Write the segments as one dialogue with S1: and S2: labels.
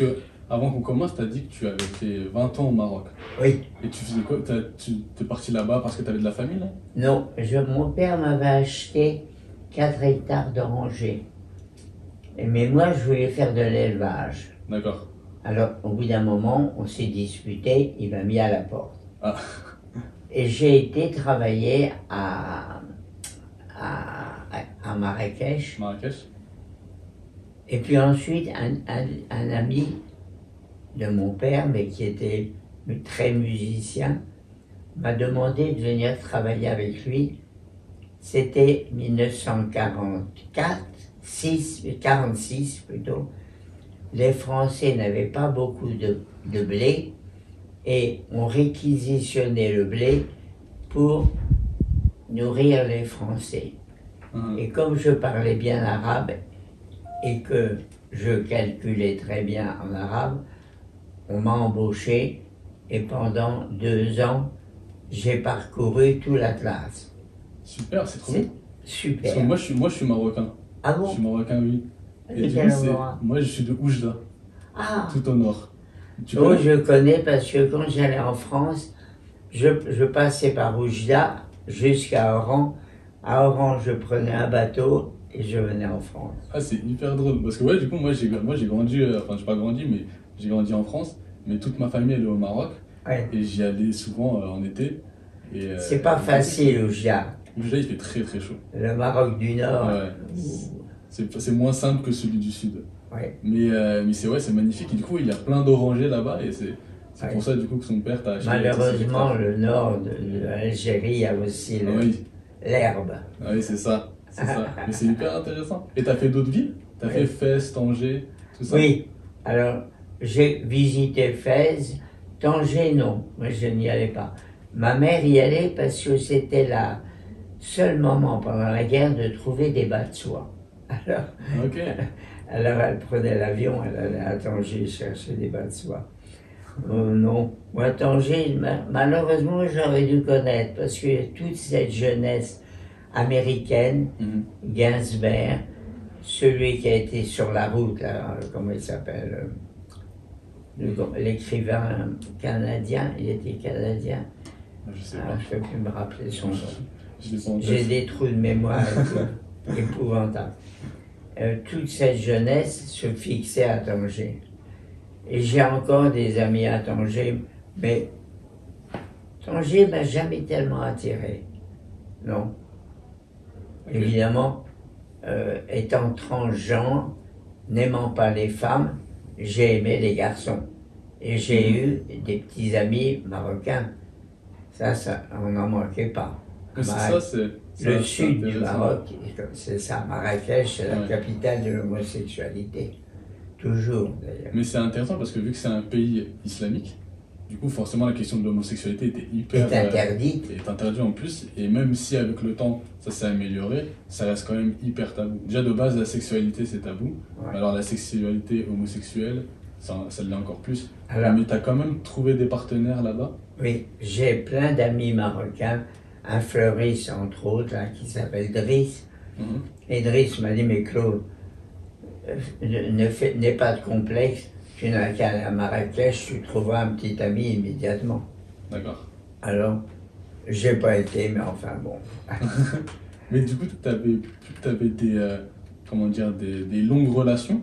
S1: que avant qu'on commence, tu as dit que tu avais fait 20 ans au Maroc.
S2: Oui.
S1: Et tu faisais quoi? T'as- Tu es parti là-bas parce que tu avais de la famille là?
S2: Non, je, mon père m'avait acheté 4 hectares d'orangers. Mais moi, je voulais faire de l'élevage.
S1: D'accord.
S2: Alors, au bout d'un moment, on s'est disputé, il m'a mis à la porte.
S1: Ah.
S2: Et j'ai été travailler à, à, à Marrakech.
S1: Marrakech?
S2: Et puis ensuite, un, un- un ami de mon père, mais qui était très musicien, m'a demandé de venir travailler avec lui. C'était 1944, 6, 46 plutôt. Les Français n'avaient pas beaucoup de, de blé et on réquisitionnait le blé pour nourrir les Français.
S1: Hum.
S2: Et comme je parlais bien arabe et que je calculais très bien en arabe, on m'a embauché et pendant deux ans, j'ai parcouru tout l'Atlas.
S1: Super, c'est trop bien.
S2: super.
S1: Parce que moi je, suis, moi, je suis marocain.
S2: ah
S1: Je
S2: bon
S1: suis marocain, oui. Et du coup, moi, je suis de Oujda,
S2: Ah
S1: tout au nord. Tu
S2: Oh, je connais parce que quand j'allais en France, je, je passais par Oujda jusqu'à Oran. À Oran, je prenais un bateau et je venais en France.
S1: Ah, c'est hyper drôle. Parce que, ouais, du coup, moi, j'ai moi, j'ai grandi, euh, enfin, j'ai pas grandi, mais j'ai grandi en France. Mais toute ma famille, elle est au Maroc.
S2: Ouais.
S1: Et j'y allais souvent euh, en été. Et, euh,
S2: C'est pas facile, Oujda.
S1: Oujda, il fait très très chaud.
S2: Le Maroc du Nord.
S1: Ouais. C'est c'est moins simple que celui du sud.
S2: ouais.
S1: Mais, euh, mais c'est ouais, c'est magnifique. Et du coup, il y a plein d'orangers là-bas. Et c'est c'est pour ça, du coup, que son père t'a acheté.
S2: Malheureusement, le nord de, l'Algérie a aussi
S1: Ah
S2: le-
S1: oui,
S2: l'herbe.
S1: ah oui c'est ça. C'est ça. Mais c'est hyper intéressant. Et t'as fait d'autres villes? T'as
S2: Ouais.
S1: fait Fès, Tanger, tout ça?
S2: Oui, alors j'ai visité Fès, Tanger non, moi je n'y allais pas. Ma mère y allait parce que c'était le seul moment pendant la guerre de trouver des bas de soie. Alors, alors elle prenait l'avion, elle allait à Tanger chercher des bas de soie. Oh non, ma- malheureusement j'aurais dû connaître parce que toute cette jeunesse américaine. Gainsbert, celui qui a été sur la route, là, euh, comment il s'appelle euh, L'écrivain canadien, il était canadien,
S1: Je sais
S2: Ah, je ne peux plus me rappeler son nom.
S1: Je
S2: J'ai des trous de mémoire épou- épouvantables. Euh, toute cette jeunesse se fixait à Tanger. Et j'ai encore des amis à Tanger, mais Tanger m'a jamais tellement attiré. Non. Évidemment, euh, étant transgenre, n'aimant pas les femmes, j'ai aimé les garçons. Et j'ai eu des petits amis marocains. Ça, ça on n'en manquait pas.
S1: Ça, c'est-
S2: le sud du. Maroc, c'est ça, Marrakech, c'est la capitale de l'homosexualité. Toujours, d'ailleurs.
S1: Mais c'est intéressant parce que vu que c'est un pays islamique, du coup, forcément, la question de l'homosexualité était hyper.
S2: Est
S1: euh,
S2: interdite.
S1: est interdit en plus, et même si avec le temps ça s'est amélioré, ça reste quand même hyper tabou. Déjà de base, la sexualité c'est tabou,
S2: Ouais.
S1: alors la sexualité homosexuelle, ça, ça l'est encore plus.
S2: Alors,
S1: Mais t'as quand même trouvé des partenaires là-bas?
S2: Oui, j'ai plein d'amis marocains, un fleuriste entre autres, qui s'appelle Driss.
S1: Mhm.
S2: Et Driss m'a dit, mais Claude, ne, ne n'aie pas de complexe, tu n'as qu'à aller à Marrakech, tu trouveras un petit ami immédiatement.
S1: D'accord.
S2: Alors, j'ai pas été, mais enfin bon.
S1: Mais du coup, t'avais avais des, euh, comment dire, des, des longues relations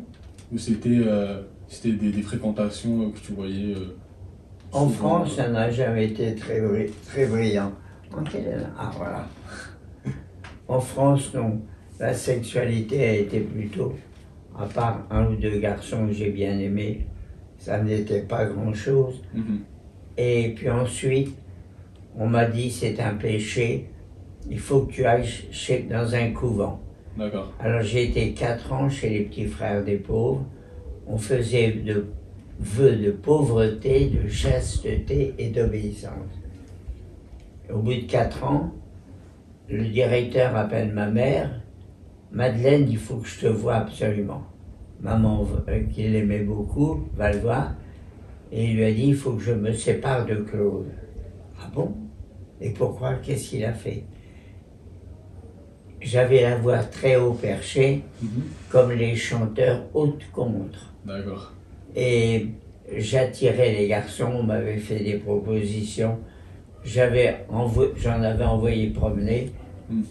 S1: Ou c'était euh, c'était des, des fréquentations euh, que tu voyais euh,
S2: En France,
S1: euh,
S2: ça n'a jamais été très, très brillant. Est- Ah, voilà. En France, non. La sexualité a été plutôt, à part un ou deux garçons que j'ai bien aimés, ça n'était pas grand-chose.
S1: mhm.
S2: Et puis ensuite, on m'a dit c'est un péché, il faut que tu ailles chez, dans un couvent.
S1: D'accord.
S2: Alors j'ai été quatre ans chez les petits frères des pauvres. On faisait de vœux de pauvreté, de chasteté et d'obéissance. Au bout de quatre ans, le directeur appelle ma mère. Madeleine, il faut que je te voie absolument. Maman, euh, qui l'aimait beaucoup, va le voir. Et il lui a dit, il faut que je me sépare de Claude. Ah bon? Et pourquoi? Qu'est-ce qu'il a fait? J'avais la voix très haut perchée,
S1: Mhm.
S2: comme les chanteurs haute contre.
S1: D'accord.
S2: Et j'attirais les garçons, on m'avait fait des propositions. J'avais j'en avais envoyé promener.
S1: Mm.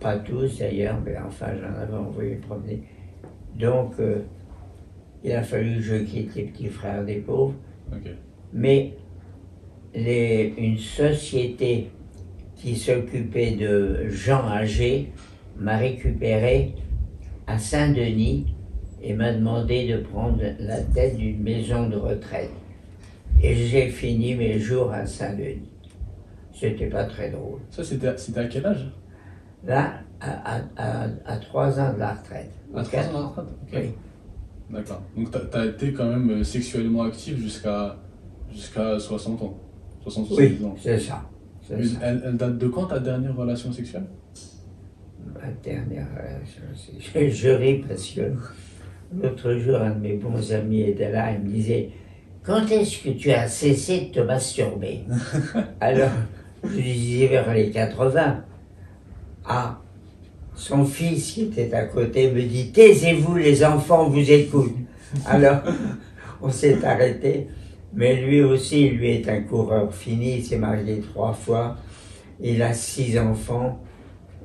S2: Pas tous d'ailleurs, mais enfin j'en avais envoyé promener. Donc euh, il a fallu que je quitte les petits frères des pauvres. Mais les- une société qui s'occupait de gens âgés m'a récupéré à Saint-Denis et m'a demandé de prendre la tête d'une maison de retraite. Et j'ai fini mes jours à Saint-Denis. C'était pas très drôle.
S1: Ça, c'était à- c'était à quel âge?
S2: Là, à, à, à, à trois ans de la retraite.
S1: À 3 ans de la retraite Ok.
S2: Oui.
S1: D'accord. Donc, t'as as été quand même euh, sexuellement actif jusqu'à jusqu'à 60 ans. 60
S2: Oui,
S1: 70 ans.
S2: c'est ça. C'est
S1: Mais
S2: ça.
S1: Elle, elle date de quand ta dernière relation sexuelle?
S2: Ma dernière relation, c'est- je, je ris parce que l'autre jour, un de mes bons amis était là, il me disait Quand est-ce que tu as cessé de te masturber Alors, je disais vers les 80. Ah, son fils qui était à côté me dit Taisez-vous, les enfants, vous écoute. Alors, on s'est arrêté. Mais lui aussi, lui est un coureur fini, il s'est marié trois fois. Il a six enfants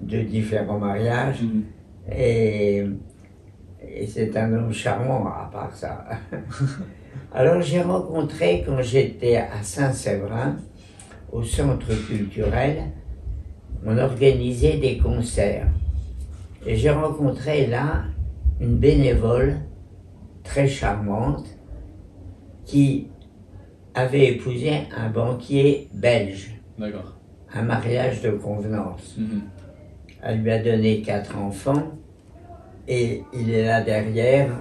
S2: de différents mariages.
S1: Mhm.
S2: Et, et c'est un homme charmant à part ça. Alors j'ai rencontré quand j'étais à Saint-Séverin, au centre culturel, on organisait des concerts. Et j'ai rencontré là une bénévole très charmante qui avait épousé un banquier belge,
S1: D'accord.
S2: un mariage de convenance.
S1: Mhm.
S2: Elle lui a donné quatre enfants et il est là derrière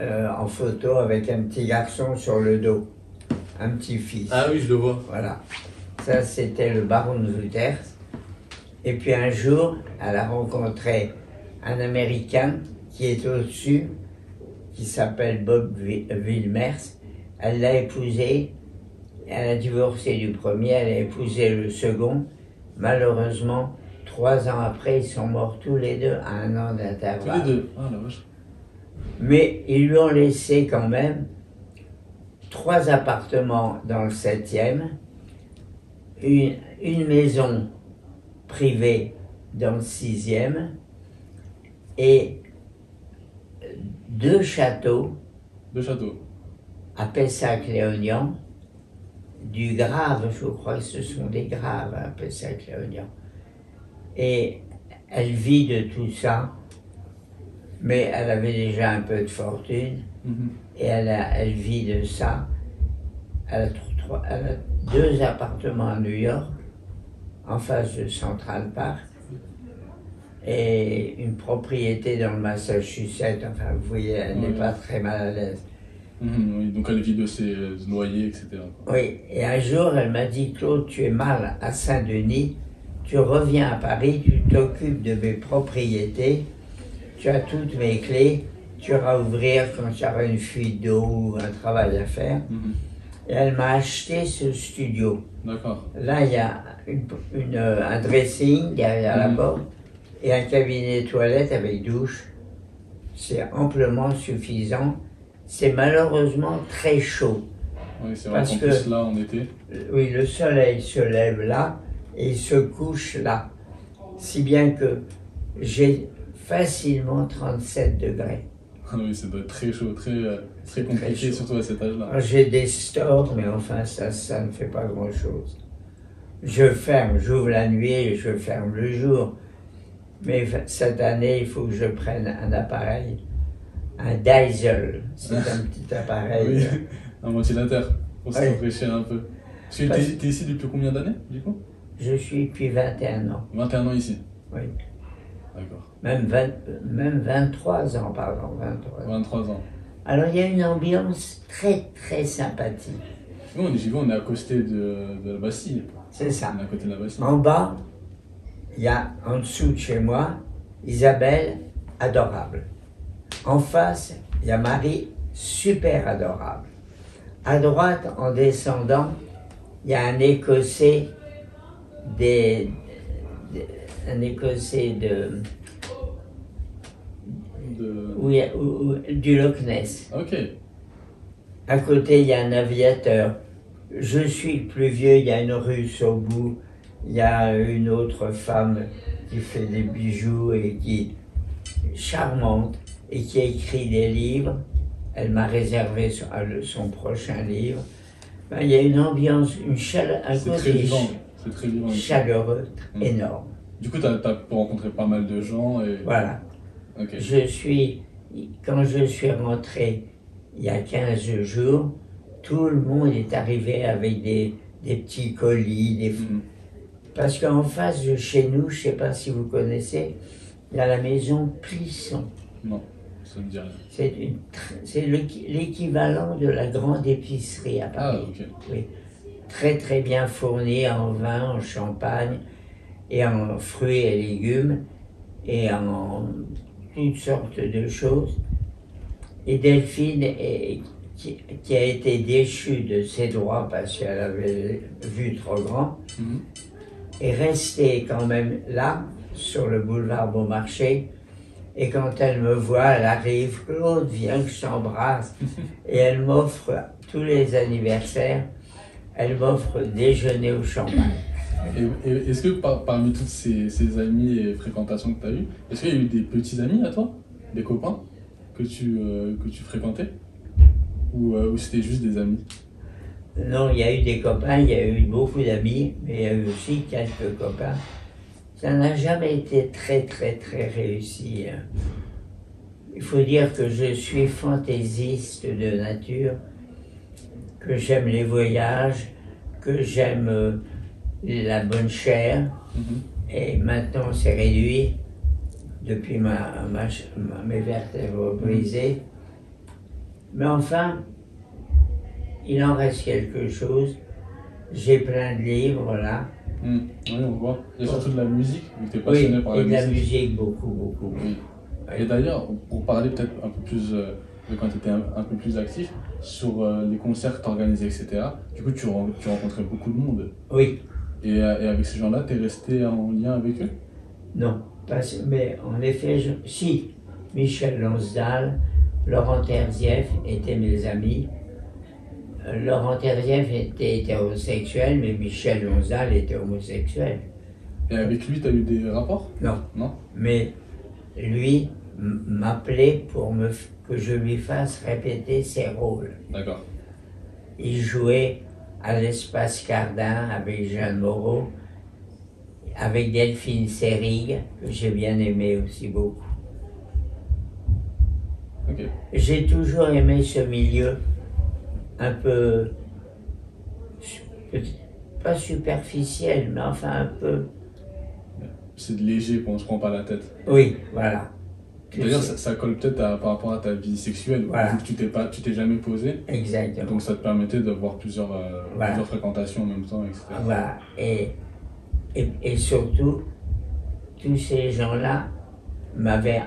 S2: euh, en photo avec un petit garçon sur le dos, un petit fils.
S1: Ah oui, je le vois.
S2: Voilà. Ça, c'était le baron de Wouters. Et puis un jour, elle a rencontré un Américain qui est au-dessus, qui s'appelle Bob Wilmers. Elle l'a épousé. Elle a divorcé du premier, elle a épousé le second. Malheureusement, trois ans après, ils sont morts tous les deux à un an
S1: Tous les
S2: d'intervalle.
S1: deux. Ah la vache.
S2: Mais ils lui ont laissé quand même trois appartements dans le septième, une, une maison privée dans le sixième et deux châteaux
S1: Deux châteaux.
S2: à Pessac-Léognan, du grave, je crois que ce sont des graves à Pessac-Léognan. Et elle vit de tout ça, mais elle avait déjà un peu de fortune.
S1: Mhm.
S2: et elle, a- elle vit de ça. Elle a, elle a deux appartements à New York, en face de Central Park, et une propriété dans le Massachusetts. Enfin, vous voyez, elle n'est pas très mal à l'aise.
S1: Mhm, oui. Donc elle vit de ses loyers, etc.
S2: Oui, et un jour, elle m'a dit, Claude, tu es mal à Saint-Denis, tu reviens à Paris, tu t'occupes de mes propriétés, tu as toutes mes clés, tu iras ouvrir quand tu auras une fuite d'eau ou un travail à faire.
S1: Mhm.
S2: Et elle m'a acheté ce studio.
S1: D'accord.
S2: Là, il y a une- une, euh, un dressing derrière la
S1: Mhm.
S2: porte et un cabinet toilette avec douche. C'est amplement suffisant. C'est malheureusement très chaud.
S1: Oui, c'est vrai
S2: Parce que-
S1: plus là, en été.
S2: Euh, Oui, le soleil se lève là et il se couche là. Si bien que j'ai facilement 37 degrés.
S1: Ah oui, ça doit être très chaud, très, euh, très compliqué, surtout à cet âge-là.
S2: Alors, J'ai des stores, mais enfin, ça, ça ne fait pas grand-chose. Je ferme, j'ouvre la nuit et je ferme le jour. Mais cette année, il faut que je prenne un appareil, un Diesel. C'est un petit appareil.
S1: Oui, un ventilateur, pour se rafraîchir un peu. T'es t'es ici depuis combien d'années, du coup?
S2: Je suis depuis 21 ans,
S1: 21 ans ici?
S2: oui.
S1: D'accord.
S2: Même, 20 même 23 ans, pardon, 23 ans.
S1: 23 ans.
S2: Alors, il y a une ambiance très, très sympathique.
S1: Nous, on est, on est à côté de, de la Bastille.
S2: C'est ça.
S1: On est à côté de la Bastille.
S2: En bas, il y a en dessous de chez moi Isabelle, adorable. En face, il y a Marie, super adorable. À droite, en descendant, il y a un Écossais des, des- un Écossais de,
S1: De...
S2: où- du Loch Ness.
S1: Ok.
S2: À côté, il y a un aviateur. Je suis le plus vieux, il y a une russe au bout. Il y a une autre femme qui fait des bijoux et qui est charmante et qui a écrit des livres. Elle m'a réservé son, son prochain livre. Ben, il y a une ambiance, une chaleur, un côté
S1: très vivant.
S2: chaleureux,
S1: Mm.
S2: énorme.
S1: Du coup, tu as, rencontré pas mal de gens et.
S2: Voilà. Je suis, quand je suis rentré il y a 15 jours, tout le monde est arrivé avec des, des petits colis, des...
S1: Mhm.
S2: parce qu'en face de chez nous, je ne sais pas si vous connaissez, il y a la maison Plisson.
S1: Non, ça me dit rien.
S2: C'est une c'est l'équivalent de la grande épicerie à
S1: Ah,
S2: Paris.
S1: ok.
S2: Oui. Très très bien fournie en vin, en champagne et en fruits et légumes et en toutes sortes de choses. Et Delphine, est- qui, qui a été déchue de ses droits parce qu'elle avait vu trop grand,
S1: Mhm.
S2: est restée quand même là, sur le boulevard Beaumarchais. Et quand elle me voit, elle arrive, Claude, viens que je t'embrasse. Et elle m'offre, tous les anniversaires, elle m'offre déjeuner au champagne.
S1: Et, est-ce que par- parmi toutes ces, ces amis et fréquentations que tu as eues, est-ce qu'il y a eu des petits amis à toi Des copains que tu, euh, que tu fréquentais Ou, euh, ou c'était juste des amis?
S2: Non, il y a eu des copains, il y a eu beaucoup d'amis, mais il y a eu aussi quelques copains. Ça n'a jamais été très, très, très réussi. hein. Il faut dire que je suis fantaisiste de nature, que j'aime les voyages, que j'aime euh, la bonne chair,
S1: Mhm.
S2: et maintenant c'est réduit depuis ma, ma, ma- mes vertèbres brisées. Mais enfin, il en reste quelque chose. J'ai plein de livres là.
S1: Mhm. Oui, on voit. A surtout de la musique, tu es passionné
S2: Oui,
S1: par la
S2: et de la
S1: musique.
S2: musique, beaucoup, beaucoup.
S1: Oui. Et d'ailleurs, pour parler peut-être un peu plus euh, de quand tu étais un, un peu plus actif, sur euh, les concerts que tu organisais, etc., du coup, tu, tu rencontrais beaucoup de monde.
S2: Oui,
S1: Et, euh, et avec ces gens-là, tu es resté en lien avec eux?
S2: Non. Parce, mais en effet, je- si, Michel Lonsdal, Laurent Terzieff étaient mes amis. Euh, Laurent Terzieff était hétérosexuel, mais Michel Lonsdal était homosexuel.
S1: Et avec lui, tu as eu des rapports?
S2: Non.
S1: Non?
S2: Mais lui m'appelait pour me, que je lui fasse répéter ses rôles.
S1: D'accord.
S2: Il jouait à l'espace Cardin avec Jeanne Moreau, avec Delphine Seyrig, que j'ai bien aimé aussi beaucoup. J'ai toujours aimé ce milieu un peu, pas superficiel, mais enfin un peu,
S1: C'est léger, qu'on se prend pas la tête.
S2: oui, voilà.
S1: D'ailleurs, ça, ça colle peut-être par rapport à ta vie sexuelle,
S2: Voilà.
S1: vu que tu t'es pas, tu t'es jamais posé,
S2: Exactement.
S1: donc ça te permettait d'avoir plusieurs, euh,
S2: Voilà.
S1: plusieurs fréquentations en même temps, etc.
S2: Voilà. Et, et, et surtout, tous ces gens-là m'avaient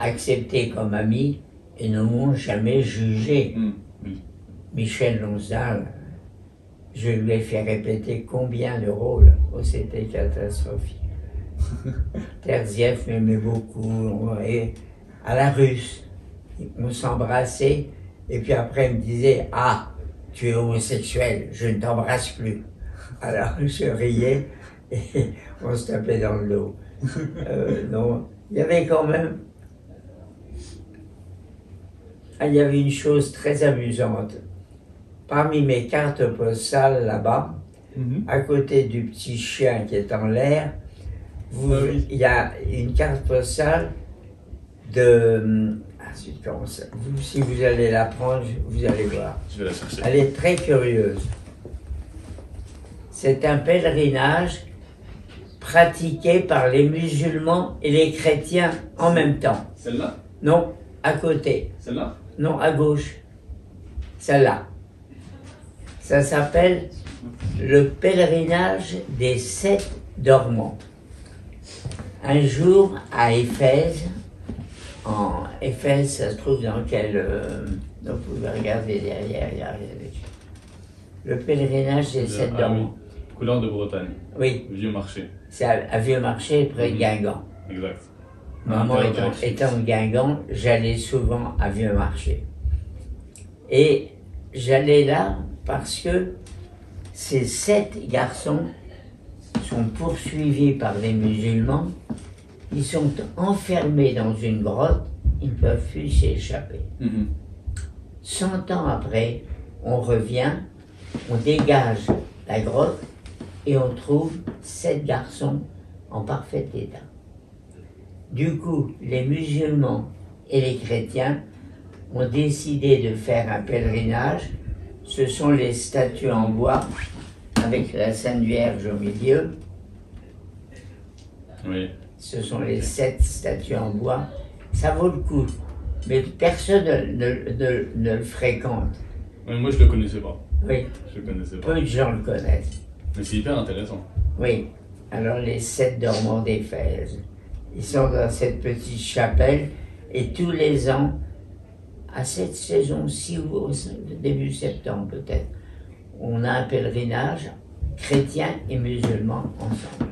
S2: accepté comme ami et ne m'ont jamais jugé.
S1: Oui.
S2: Michel Lonsdal, je lui ai fait répéter combien de rôles. Oh, c'était catastrophique. Terzieff m'aimait beaucoup. Et à la russe, on s'embrassait. Et puis après, il me disait Ah, tu es homosexuel, je ne t'embrasse plus. Alors je riais et on se tapait dans le dos. Euh, non, il y avait quand même. Ah, il y avait une chose très amusante. Parmi mes cartes postales là-bas,
S1: Mhm.
S2: à côté du petit chien qui est en l'air, vous-
S1: Ah oui.
S2: il y a une carte postale de. Ah, comment ça- vous- si vous allez la prendre, vous allez voir.
S1: Je vais la chercher.
S2: Elle est très curieuse. C'est un pèlerinage pratiqué par les musulmans et les chrétiens en même temps.
S1: Celle-là?
S2: Non, à côté.
S1: Celle-là?
S2: Non, à gauche. Celle-là. Ça s'appelle le pèlerinage des sept dormants. Un jour, à Éphèse, en Éphèse, ça se trouve dans quel... euh, donc vous pouvez regarder derrière, il y a rien dessus. Le pèlerinage des sept
S1: Ah oui. Couleur de Bretagne,
S2: Oui,
S1: vieux marché.
S2: c'est à, à Vieux-Marché, près de
S1: Mhm.
S2: Guingamp.
S1: Exact.
S2: Maman étant, étant de Guingamp, j'allais souvent à Vieux-Marché. Et j'allais là parce que ces sept garçons sont poursuivis par les musulmans. Ils sont enfermés dans une grotte, ils ne peuvent plus s'échapper.
S1: Mhm.
S2: Cent ans après, on revient, on dégage la grotte et on trouve sept garçons en parfait état. Du coup, les musulmans et les chrétiens ont décidé de faire un pèlerinage. Ce sont les statues en bois avec la Sainte Vierge au milieu.
S1: Oui.
S2: Ce sont les sept statues en bois. Ça vaut le coup. Mais personne ne, ne- ne- ne le fréquente.
S1: Ouais, moi, je le connaissais pas.
S2: Oui,
S1: Je le connaissais pas.
S2: peu de gens le connaissent.
S1: Mais c'est hyper intéressant.
S2: Oui. Alors les sept dormants d'Éphèse, ils sont dans cette petite chapelle et tous les ans, à cette saison-ci ou au début septembre peut-être, on a un pèlerinage chrétien et musulman ensemble.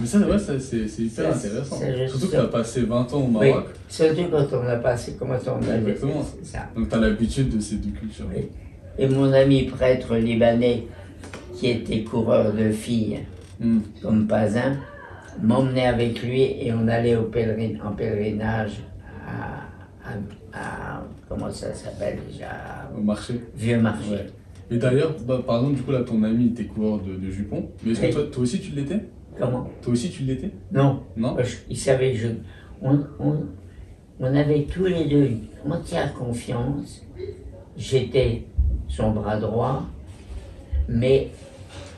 S1: Mais ça, ouais, ça, c'est hyper intéressant. Surtout que tu as passé 20 ans au
S2: Oui,
S1: Maroc.
S2: surtout quand on a passé, comment on a
S1: Exactement.
S2: ça.
S1: Donc tu as l'habitude de ces deux cultures.
S2: Oui. Et mon ami prêtre libanais, qui était coureur de filles,
S1: Hmm.
S2: comme pas un, m'emmenait avec lui et on allait au pèlerin, en pèlerinage à, à- à- comment ça s'appelle déjà?
S1: Au marché.
S2: Vieux Marché.
S1: Ouais. Et d'ailleurs, bah, par exemple, du coup, là, ton ami était coureur de, de jupons. Mais est-ce que
S2: Oui.
S1: toi, toi aussi, tu l'étais?
S2: Comment?
S1: Toi aussi, tu l'étais?
S2: Non,
S1: Non?
S2: Je- il savait que je. On, on- on avait tous les deux une entière confiance. J'étais son bras droit, mais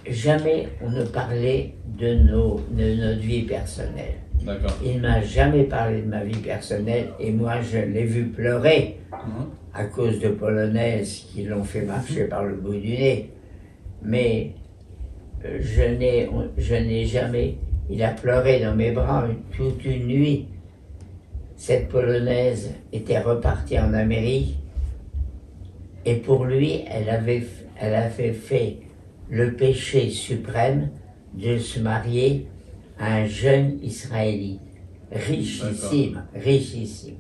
S2: jamais on ne parlait de, nos, de notre vie personnelle.
S1: D'accord.
S2: Il m'a jamais parlé de ma vie personnelle et moi je l'ai vu pleurer
S1: Hein?
S2: À cause de polonaises qui l'ont fait marcher par le bout du nez. Mais euh, je n'ai, je n'ai jamais. Il a pleuré dans mes bras toute une nuit. Cette polonaise était repartie en Amérique et pour lui, elle avait, elle avait fait le péché suprême de se marier à un jeune Israélite, richissime, richissime.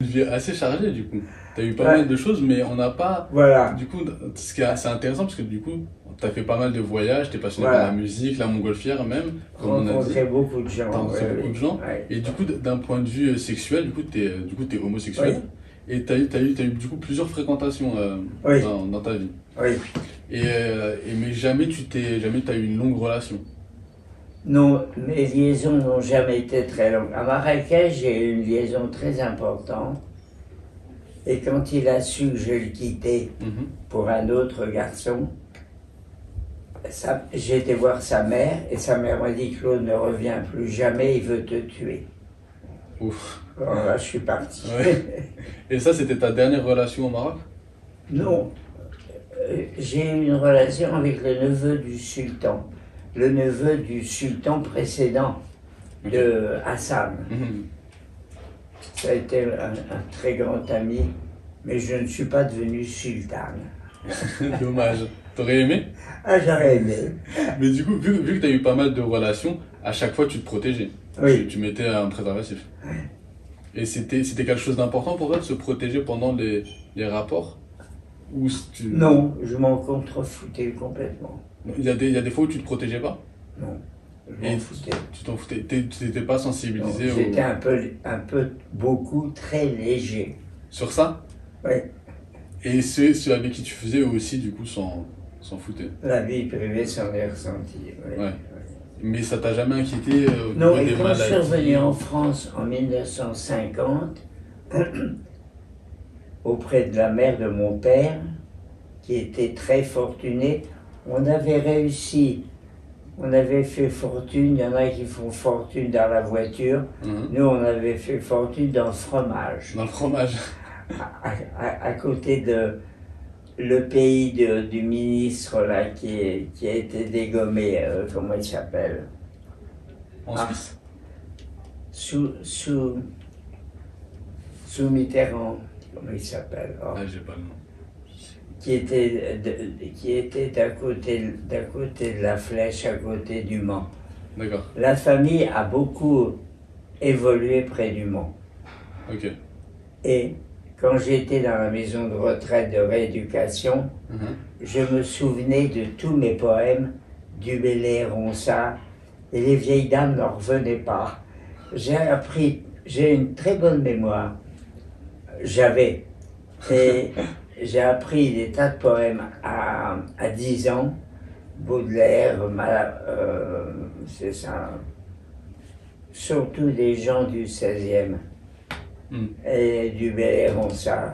S1: Une vie assez chargée, du coup. Tu as eu pas
S2: Ouais.
S1: mal de choses, mais on n'a pas.
S2: Voilà.
S1: Du coup, ce qui est assez intéressant, parce que du coup, tu as fait pas mal de voyages, tu es passionné
S2: Voilà.
S1: par la musique, la montgolfière même, comme on a dit.
S2: beaucoup de gens.
S1: T'as rencontré
S2: ouais,
S1: beaucoup
S2: oui.
S1: de gens.
S2: Ouais.
S1: Et du coup, d'un point de vue euh, sexuel, du coup, tu es, du coup, t'es homosexuel. Et tu as, eu- t'as eu, t'as eu du coup plusieurs fréquentations euh,
S2: Oui.
S1: dans, dans ta vie.
S2: Oui.
S1: Et, euh, et mais jamais tu t'es jamais as eu une longue relation.
S2: Non, mes liaisons n'ont jamais été très longues. À Marrakech, j'ai eu une liaison très importante. Et quand il a su que je le quittais
S1: Mhm.
S2: pour un autre garçon, j'ai été voir sa mère et sa mère m'a dit Claude ne revient plus jamais, il veut te tuer.
S1: Ouf.
S2: Alors là, je suis parti.
S1: Ouais. Et ça, c'était ta dernière relation au Maroc?
S2: Non, Euh, j'ai eu une relation avec le neveu du sultan, le neveu du sultan précédent de Hassan.
S1: Mhm.
S2: Ça a été un, un très grand ami, mais je ne suis pas devenu sultane.
S1: Dommage. T'aurais aimé?
S2: Ah, j'aurais aimé.
S1: Mais du coup, vu, vu que tu as eu pas mal de relations, à chaque fois tu te protégeais.
S2: Oui.
S1: Tu, tu mettais un préservatif. Et c'était quelque chose d'important pour toi de se protéger pendant les, les rapports? Ou tu...
S2: Non, je m'en contrefoutais complètement.
S1: Il y, a des, il y a des fois où tu te protégeais pas?
S2: Non, je
S1: Et
S2: m'en foutais.
S1: Tu t'en foutais Tu n'étais pas sensibilisé au-
S2: J'étais un peu, un peu, beaucoup, très léger.
S1: sur ça?
S2: Oui,
S1: Et ceux, ceux avec qui tu faisais aussi, du coup, s'en foutaient.
S2: la vie privée s'en est ressentie. oui.
S1: Ouais. Mais ça t'a jamais inquiété euh, au
S2: Non, et
S1: des
S2: quand je suis
S1: maladies
S2: revenu en France en 1950, auprès de la mère de mon père, qui était très fortunée, on avait réussi, on avait fait fortune, il y en a qui font fortune dans la voiture,
S1: Mhm.
S2: nous on avait fait fortune dans le fromage,
S1: Dans le fromage.
S2: à, à- à côté de le pays de- du ministre là qui, est- qui a été dégommé, euh, comment il s'appelle?
S1: En
S2: Ah.
S1: Suisse.
S2: sous, sous, sous Mitterrand, comment il s'appelle, oh,
S1: Ah, j'ai pas le nom.
S2: Qui était, de- qui était d'à côté, d'à côté de la flèche, à côté du Mans.
S1: D'accord.
S2: La famille a beaucoup évolué près du Mans.
S1: Ok.
S2: Et quand j'étais dans la maison de retraite de rééducation,
S1: Mhm.
S2: je me souvenais de tous mes poèmes, du Bélé, Ronsard, et les vieilles dames n'en revenaient pas. J'ai appris, j'ai une très bonne mémoire. J'avais. Et j'ai appris des tas de poèmes à, à 10 ans. Baudelaire, euh, c'est ça. Surtout des gens du 16e.
S1: Mm.
S2: Et du Bel Ronsard.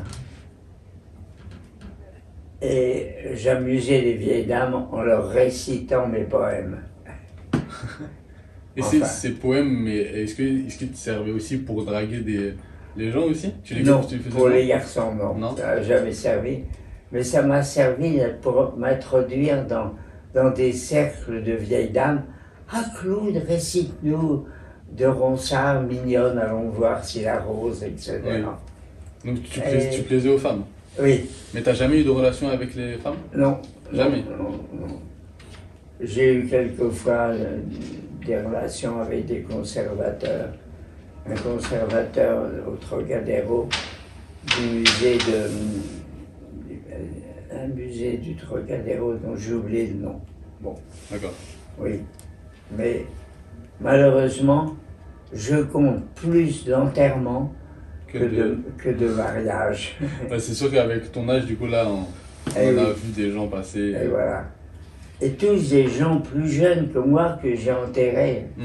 S2: Et j'amusais les vieilles dames en leur récitant mes poèmes.
S1: Et ces,
S2: Enfin.
S1: ces poèmes, mais est-ce que est-ce qu'ils te servaient aussi pour draguer des, les gens aussi Tu les
S2: Non,
S1: tu les
S2: pour les garçons, non.
S1: Non.
S2: Ça n'a jamais servi. Mais ça m'a servi pour m'introduire dans, dans des cercles de vieilles dames. Ah, Claude, récite-nous de Ronsard, mignonne, allons voir si la rose, etc.
S1: Oui. Donc tu,
S2: Et-
S1: tu plaisais aux femmes.
S2: Oui,
S1: Mais t'as jamais eu de relation avec les femmes?
S2: Non.
S1: Jamais.
S2: Non, non, non. J'ai eu quelquefois euh, des relations avec des conservateurs. Un conservateur au Trocadéro du musée de. Un musée du Trocadéro dont j'ai oublié le nom.
S1: D'accord.
S2: Oui. Mais malheureusement, je compte plus d'enterrements
S1: Que
S2: que
S1: de-
S2: de, que de mariages.
S1: Ouais, c'est sûr qu'avec ton âge, du coup, là, on,
S2: Eh
S1: on a
S2: oui.
S1: vu des gens passer.
S2: Et voilà. Et tous des gens plus jeunes que moi que j'ai enterrés.
S1: Mm.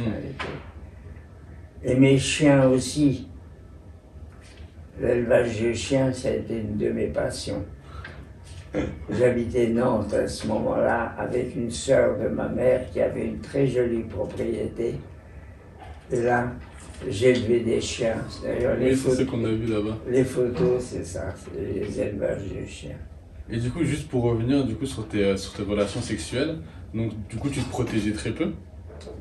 S2: Et mes chiens aussi. L'élevage de chiens, ça a été une de mes passions. J'habitais Nantes à ce moment-là avec une sœur de ma mère qui avait une très jolie propriété. Et là, élevé des chiens. D'ailleurs, les,
S1: Oui, c'est ce
S2: photos,
S1: qu'on a vu là-bas.
S2: les photos, c'est ça, c'est les élevages de chiens.
S1: Et du coup, juste pour revenir du coup sur tes, euh, sur tes relations sexuelles, donc du coup, tu te protégeais très peu?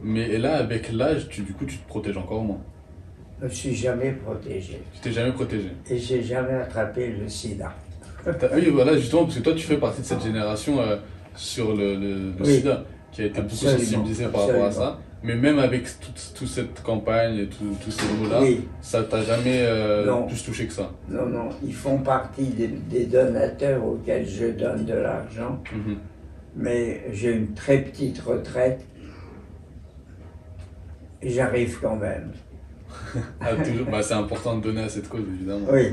S1: Mais là, avec l'âge, tu, du coup, tu te protèges encore moins.
S2: Je ne suis jamais protégé.
S1: Tu t'es jamais protégé.
S2: Et j'ai jamais attrapé le sida.
S1: T'as- Oui, voilà, justement, parce que toi, tu fais partie de cette génération euh, sur le, le, le
S2: Oui.
S1: sida, qui a été beaucoup sensibilisée par rapport à ça. Mais même avec toute, toute cette campagne et tous ces mots-là,
S2: Oui,
S1: ça t'a jamais euh, plus touché que ça.
S2: non, non, ils font partie des, des donateurs auxquels je donne de l'argent,
S1: Mhm.
S2: mais j'ai une très petite retraite et j'arrive quand même.
S1: Ah, bah, c'est important de donner à cette cause, évidemment.
S2: Oui,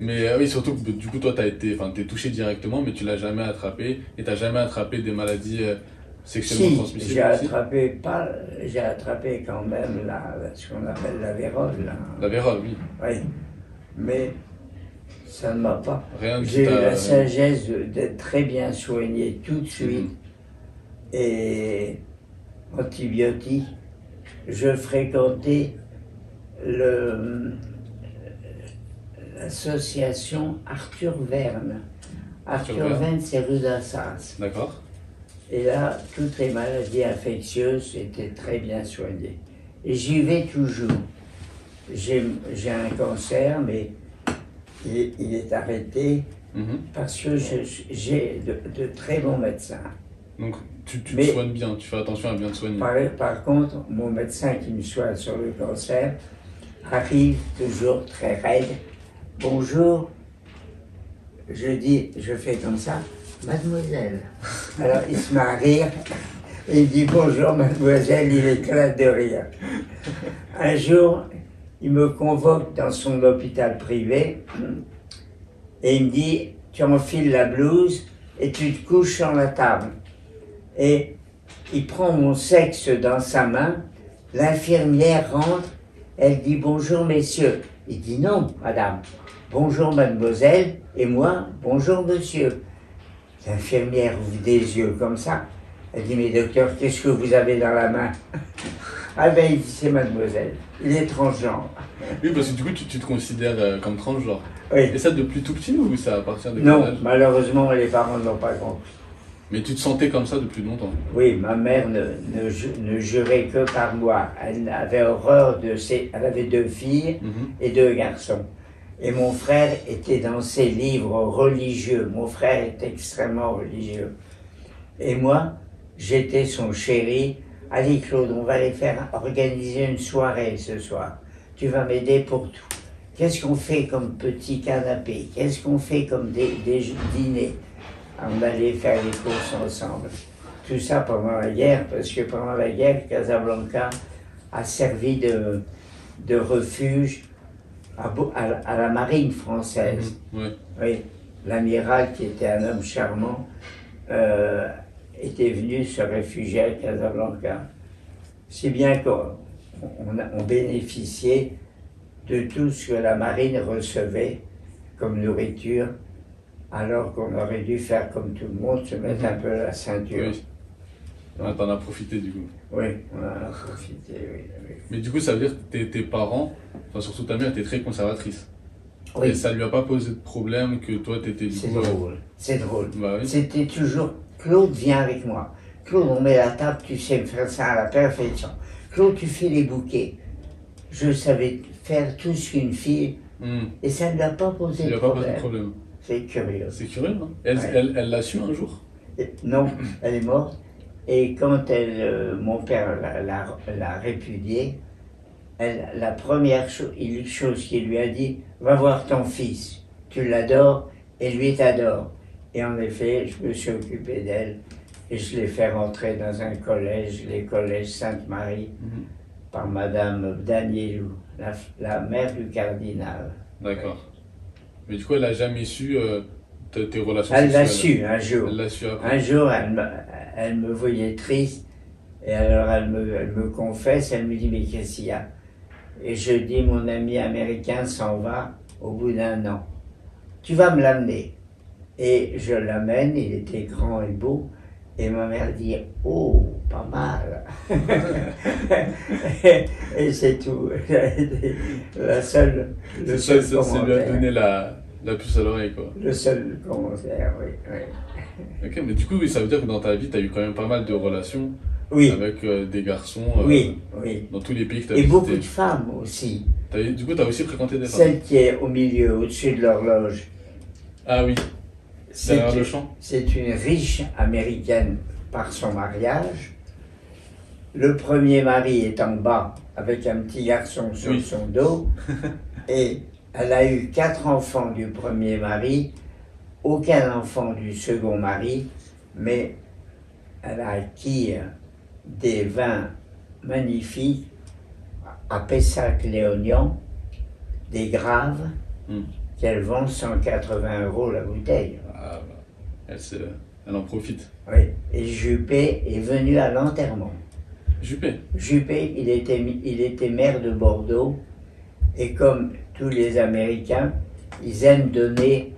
S1: Mais euh, oui, surtout que du coup, toi, été, enfin, t'es touché directement, mais tu l'as jamais attrapé, et t'as jamais attrapé des maladies euh, sexuellement
S2: si,
S1: transmissibles
S2: j'ai attrapé pas, j'ai attrapé quand même la, ce qu'on appelle la vérole, là.
S1: La vérole, oui.
S2: Oui, mais ça ne m'a pas.
S1: Rien
S2: J'ai eu la sagesse d'être très bien soigné tout de suite.
S1: Mhm.
S2: Et antibiotiques, je fréquentais le- l'association Arthur Verne.
S1: Arthur
S2: Arthur
S1: Verne.
S2: C'est rue d'Assas.
S1: D'accord.
S2: Et là, toutes les maladies infectieuses étaient très bien soignées. Et j'y vais toujours. J'ai un cancer, mais il, il est arrêté
S1: Mhm.
S2: parce que j'ai de, de très bons médecins.
S1: Donc, tu, tu
S2: Mais-
S1: te soignes bien, tu fais attention à bien te soigner.
S2: Par, par contre, mon médecin qui me soigne sur le cancer arrive toujours très raide. Bonjour. Je dis, je fais comme ça, mademoiselle. Alors il se met à rire. Et il dit bonjour mademoiselle, il éclate de rire. Un jour, il me convoque dans son hôpital privé et il me dit, tu enfiles la blouse et tu te couches sur la table. Et il prend mon sexe dans sa main, l'infirmière rentre, elle dit bonjour messieurs. Il dit non, madame. Bonjour mademoiselle, et moi, bonjour monsieur. L'infirmière ouvre des yeux comme ça. Elle dit, mais docteur, qu'est-ce que vous avez dans la main? Ah ben, il dit, c'est mademoiselle. Il est transgenre.
S1: Oui, parce que du coup, tu, tu te considères euh, comme transgenre.
S2: Oui.
S1: Et ça depuis tout petit ou ça à partir de
S2: Non, malheureusement, les parents n'ont pas compris.
S1: Mais tu te sentais comme ça depuis longtemps.
S2: Oui, ma mère ne, ne, ne jurait que par moi. Elle avait horreur de ses... Elle avait deux filles
S1: Mhm.
S2: et deux garçons. Et mon frère était dans ses livres religieux. Mon frère est extrêmement religieux. Et moi, j'étais son chéri. Allez Claude, on va aller faire organiser une soirée ce soir. Tu vas m'aider pour tout. Qu'est-ce qu'on fait comme petit canapé? Qu'est-ce qu'on fait comme des, des dîners? On allait faire les courses ensemble. Tout ça pendant la guerre, parce que pendant la guerre, Casablanca a servi de, de refuge à, la- à la marine française. Oui, l'amiral, qui était un homme charmant, euh, était venu se réfugier à Casablanca. Si bien qu'on on a- on bénéficiait de tout ce que la marine recevait comme nourriture, alors qu'on aurait dû faire comme tout le monde, se mettre un peu la ceinture.
S1: Oui. T'en as profité du coup.
S2: Oui, on en a profité, oui. oui.
S1: Mais du coup, ça veut dire que tes, tes parents, enfin surtout ta mère, était très conservatrice. Et
S2: Oui,
S1: ça lui a pas posé de problème que toi t'étais du
S2: c'est
S1: coup. euh,
S2: drôle, c'est drôle.
S1: Bah oui.
S2: C'était toujours Claude, viens avec moi. Claude, on met la table, tu sais me faire ça à la perfection. Claude, tu fais les bouquets. Je savais faire tout ce qu'une fille,
S1: Hmm.
S2: et ça ne lui a pas posé
S1: Il
S2: de
S1: a pas posé de
S2: problème. C'est curieux.
S1: C'est curieux, non? Elle
S2: Ouais.
S1: elle- elle l'a su un jour?
S2: Non, elle est morte. Et quand elle, euh, mon père l'a- répudiée, la première cho- chose qu'il lui a dit, va voir ton fils, tu l'adores et lui t'adore. Et en effet, je me suis occupé d'elle et je l'ai fait rentrer dans un collège, les collèges Sainte-Marie,
S1: Mhm.
S2: par Madame Danielou, la, la mère du cardinal.
S1: D'accord. Mais du coup, elle a jamais su euh, tes relations
S2: Elle l'a su un jour.
S1: Elle l'a su après.
S2: Un jour, elle me, elle me voyait triste, et alors elle me, elle me confesse, elle me dit, mais qu'est-ce qu'il y a? Et je dis, mon ami américain s'en va au bout d'un an. Tu vas me l'amener. Et je l'amène, il était grand et beau, et ma mère dit, oh, pas mal. et c'est tout. La seule, le
S1: C'est
S2: seul
S1: ça, lui a donné la, la puce à l'oreille, quoi.
S2: Le seul commentaire, oui. Oui,
S1: Ok, mais du coup, oui, ça veut dire que dans ta vie, tu as eu quand même pas mal de relations
S2: oui,
S1: avec euh, des garçons euh,
S2: oui. oui.
S1: dans tous les pays que tu as
S2: Et beaucoup de femmes aussi.
S1: Du coup, tu as aussi fréquenté des femmes.
S2: Celle qui est au milieu, au-dessus de l'horloge,
S1: Ah oui,
S2: c'est
S1: le champ.
S2: c'est une riche américaine par son mariage. Le premier mari est en bas avec un petit garçon sur
S1: Oui.
S2: son dos. et elle a eu quatre enfants du premier mari, aucun enfant du second mari, mais elle a acquis des vins magnifiques à Pessac-Léognan, des graves,
S1: Hmm.
S2: qu'elle vend 180 euros la bouteille.
S1: Ah, bah, elle, se- elle en profite.
S2: Oui. Et Juppé est venu à l'enterrement.
S1: Juppé?
S2: Juppé, il était, il était maire de Bordeaux, et comme tous les Américains, ils aiment donner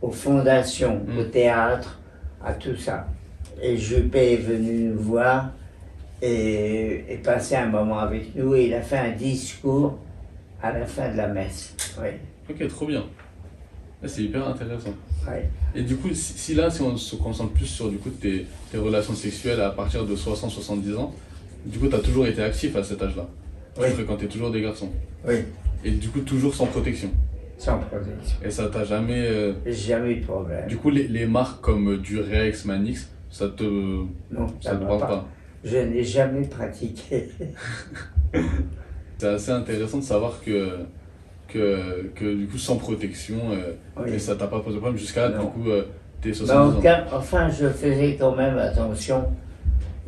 S2: aux fondations,
S1: Mm.
S2: au théâtre, à tout ça. Et Juppé est venu nous voir et, et passer un moment avec nous, et il a fait un discours à la fin de la messe. Oui,
S1: Ok, trop bien. C'est hyper intéressant. Et du coup, si, si là, si on se concentre plus sur du coup, tes, tes relations sexuelles à partir de 60-70 ans, du coup, tu as toujours été actif à cet âge-là?
S2: Oui.
S1: Tu fréquentais toujours des garçons?
S2: Oui,
S1: Et du coup, toujours sans protection.
S2: sans protection.
S1: Et ça t'a jamais. euh,
S2: jamais eu de problème.
S1: Du coup, les, les marques comme Durex, Manix, ça te,
S2: Non,
S1: ça
S2: ça
S1: te parle
S2: pas.
S1: pas.
S2: Je n'ai jamais pratiqué.
S1: C'est assez intéressant de savoir que, que, que du coup, sans protection, euh,
S2: Oui.
S1: et ça t'a pas posé de problème jusqu'à du coup, euh, tes
S2: Mais
S1: 70 ans.
S2: aucun- enfin, je faisais quand même attention.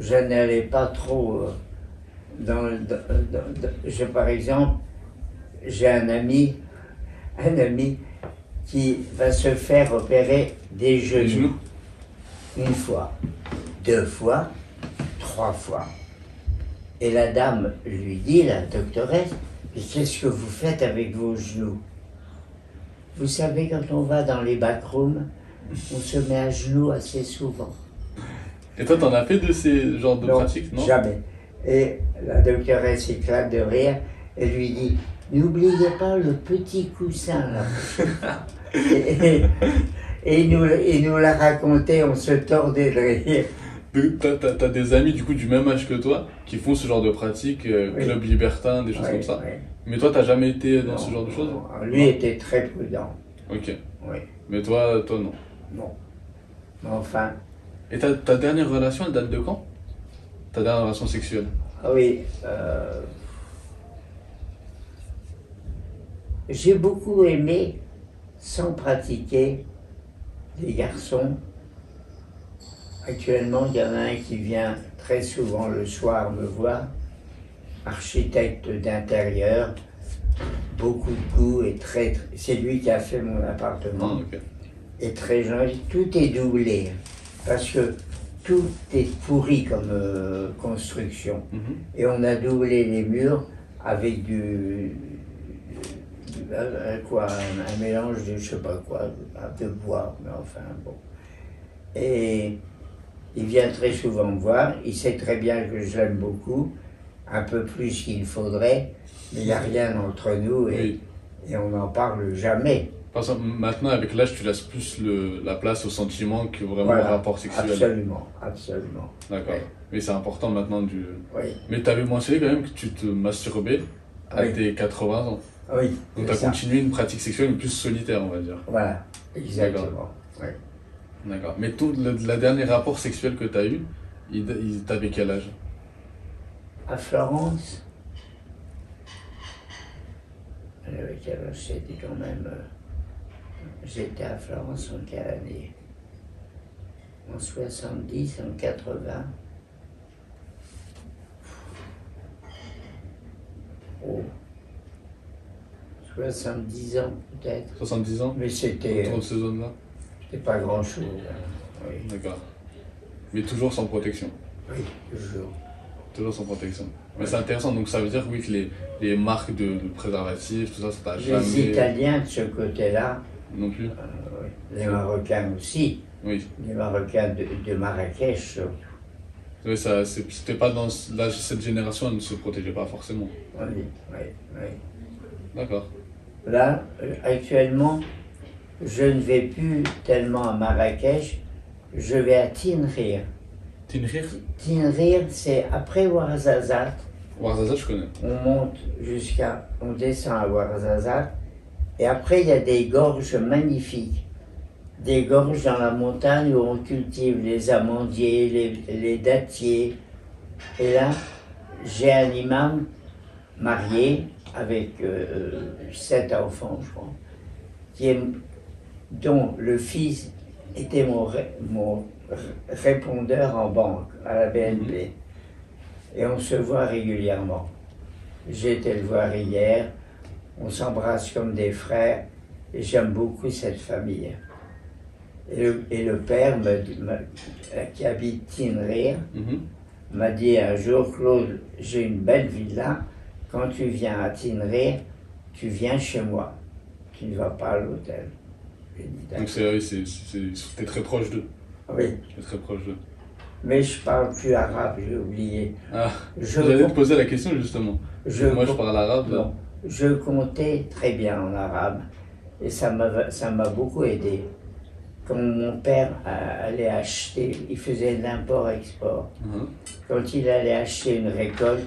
S2: Je n'allais pas trop euh, dans, le- dans- dans- dans- je, par exemple, j'ai un ami, un ami qui va se faire opérer des genoux Une fois, deux fois, trois fois. Et la dame lui dit, la doctoresse, mais qu'est-ce que vous faites avec vos genoux? Vous savez, quand on va dans les backrooms, on se met à genoux assez souvent.
S1: Et toi, t'en as fait de ces genres de pratiques, non?
S2: Jamais. Et la doctoresse éclate de rire et lui dit N'oubliez pas le petit coussin là. et, et- et nous, nous l'a raconté, on se tordait de rire.
S1: T'as des amis du coup du même âge que toi qui font ce genre de pratiques, euh,
S2: Oui.
S1: club libertin, des choses comme ça. Mais toi, t'as jamais été dans
S2: Non,
S1: ce genre de choses?
S2: non, Lui était très prudent.
S1: Ok.
S2: Oui,
S1: Mais toi, toi non.
S2: Mais enfin,
S1: Et ta, ta dernière relation, elle date de quand? Ta dernière relation sexuelle?
S2: Ah oui, euh, j'ai beaucoup aimé, sans pratiquer, les garçons. Actuellement, il y en a un qui vient très souvent le soir me voir, architecte d'intérieur, beaucoup de goût et très. C'est lui qui a fait mon appartement.
S1: Ah.
S2: Et très joli. Tout est doublé. Parce que tout est pourri comme euh, construction.
S1: Mhm.
S2: Et on a doublé les murs avec du. Du- euh, quoi, un, un mélange de je sais pas quoi, de bois, mais enfin bon. Et il vient très souvent me voir, il sait très bien que je l'aime beaucoup, un peu plus qu'il faudrait, mais il n'y a rien entre nous et,
S1: Oui.
S2: et on n'en parle jamais.
S1: Parce que maintenant, avec l'âge, tu laisses plus le, la place au sentiment que vraiment
S2: Voilà.
S1: au rapport sexuel.
S2: Absolument, absolument.
S1: D'accord.
S2: Ouais.
S1: Mais c'est important maintenant du.
S2: Oui,
S1: Mais tu avais mentionné quand même que tu te masturbais à
S2: Oui.
S1: tes 80 ans.
S2: Oui.
S1: Donc tu as
S2: ça.
S1: continué une pratique sexuelle plus solitaire, on va dire.
S2: Voilà, exactement.
S1: D'accord. Mais ton, le, dernier rapport sexuel que tu as eu, il, il t'avait quel âge?
S2: À Florence, elle avait quel âge? C'était quand même. euh, J'étais à Florence en quelle année? En 70, en 80. Oh. 70 ans peut-être.
S1: 70 ans
S2: Mais c'était
S1: Autour de ces zones-là
S2: c'était pas grand-chose. hein. Oui,
S1: D'accord. Mais toujours sans protection.
S2: oui, toujours.
S1: Toujours sans protection. Mais c'est intéressant, donc ça veut dire oui que les, les marques de, de préservatifs, tout ça, ça t'a
S2: Les
S1: jamais.
S2: Italiens de ce côté-là,
S1: Non plus
S2: euh, oui. les Marocains aussi.
S1: Oui.
S2: Les Marocains de, de Marrakech, surtout.
S1: Oui, ça, c'était pas dans. Cette génération, elle ne se protégeait pas forcément.
S2: Oui, oui, oui.
S1: D'accord.
S2: Là, euh, actuellement, je ne vais plus tellement à Marrakech, je vais à Tinrir.
S1: Tinrir
S2: Tinrir, c'est après Ouarzazate,
S1: Ouarzazate, je connais.
S2: on monte jusqu'à, on descend à Ouarzazate, et après il y a des gorges magnifiques. Des gorges dans la montagne où on cultive les amandiers, les, les dattiers. Et là, j'ai un imam marié avec euh, sept enfants, je crois, qui est- dont le fils était mon, ré- mon r- répondeur en banque à la BNP. Et on se voit régulièrement. J'ai été le voir hier, on s'embrasse comme des frères, et j'aime beaucoup cette famille. Et le, et le père, me dit- me- qui habite Tinrir,
S1: Mhm.
S2: m'a dit un jour, Claude, j'ai une belle villa, quand tu viens à Tinrir, tu viens chez moi, tu ne vas pas à l'hôtel.
S1: Donc c'est, c'est, t'es très proche d'eux.
S2: Oui,
S1: très proche d'eux.
S2: mais je parle plus arabe, j'ai oublié.
S1: Ah,
S2: Je,
S1: j'allais te poser la question justement.
S2: je
S1: Moi, je parle arabe.
S2: Bon, je comptais très bien en arabe et ça m'a beaucoup aidé. Quand mon père allait acheter, il faisait l'import-export.
S1: Mhm.
S2: Quand il allait acheter une récolte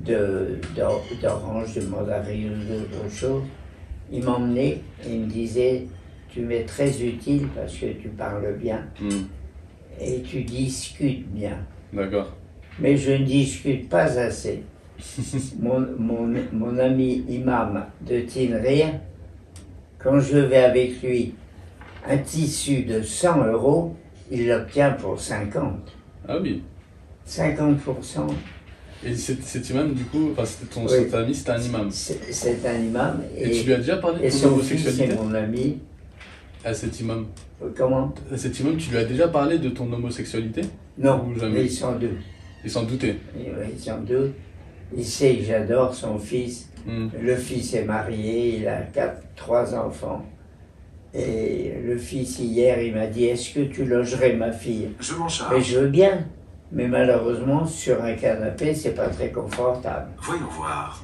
S2: de- d'or- d'oranges, de mandarines ou d'autres choses, il m'emmenait et il me disait Tu m'es très utile parce que tu parles bien
S1: Mhm.
S2: et tu discutes bien.
S1: D'accord.
S2: Mais je ne discute pas assez. mon, mon, mon ami imam de Tinrir, quand je vais avec lui un tissu de 100 euros, il l'obtient pour 50.
S1: Ah oui.
S2: 50%,
S1: Et cet, imam, du coup, enfin, c'était ton
S2: Oui.
S1: cet ami, c'était un imam.
S2: c'est un imam.
S1: Et,
S2: Et,
S1: tu lui as déjà parlé
S2: et
S1: de ton
S2: fils, c'est
S1: homosexualité
S2: mon ami.
S1: à cet imam
S2: Comment?
S1: À cet imam, tu lui as déjà parlé de ton homosexualité?
S2: Non,
S1: Ou jamais?
S2: mais ils sont deux.
S1: Il s'en doutait.
S2: Ils sont deux. Il sait que j'adore son fils.
S1: Mhm.
S2: Le fils est marié, il a quatre, trois enfants. Et le fils, hier, il m'a dit Est-ce que tu logerais ma fille?
S3: Je m'en
S2: Mais
S3: charge.
S2: je veux bien. Mais malheureusement, sur un canapé, c'est pas très confortable.
S3: Voyons voir.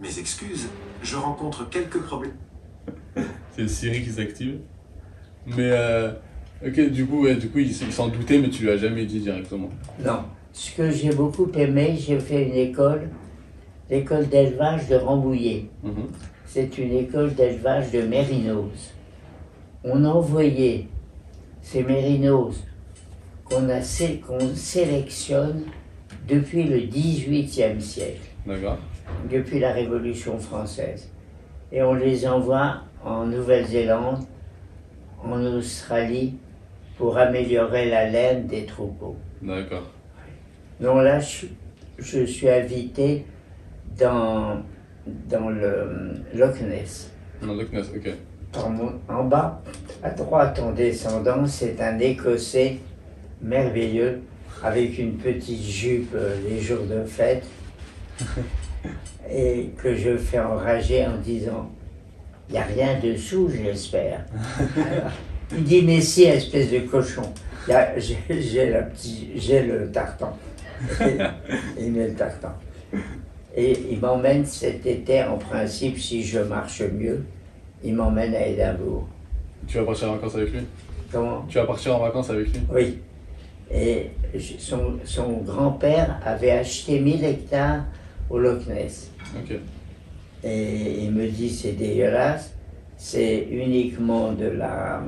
S3: Mes excuses, je rencontre quelques problèmes.
S1: C'est le Siri qui s'active. Mais, euh, ok, du coup, ouais, du coup, il s'en doutait, mais tu lui as jamais dit directement.
S2: Non. Ce que j'ai beaucoup aimé, j'ai fait une école, l'école d'élevage de Rambouillet.
S1: Mhm.
S2: C'est une école d'élevage de mérinos. On envoyait ces mérinos qu'on qu'on sélectionne depuis le XVIIIe siècle, depuis la Révolution française. et on les envoie en Nouvelle-Zélande, en Australie, pour améliorer la laine des troupeaux.
S1: D'accord.
S2: Donc là, je, je suis invité dans, dans le Loch Ness.
S1: Non, Loch Ness, ok.
S2: En, en bas, à droite en descendant, c'est un Écossais merveilleux avec une petite jupe euh, les jours de fête et que je fais enrager en disant il n'y a rien dessous, j'espère. Il dit mais si, espèce de cochon. J'ai j'ai la petite- j'ai le tartan. Il met le tartan. Et il m'emmène cet été, en principe, si je marche mieux, il m'emmène à Édimbourg.
S1: Tu vas partir en vacances avec lui?
S2: Comment?
S1: Tu vas partir en vacances avec lui?
S2: Oui. Et son, son grand-père avait acheté 1000 hectares au Loch Ness.
S1: Ok.
S2: Et il me dit c'est dégueulasse, c'est uniquement de la,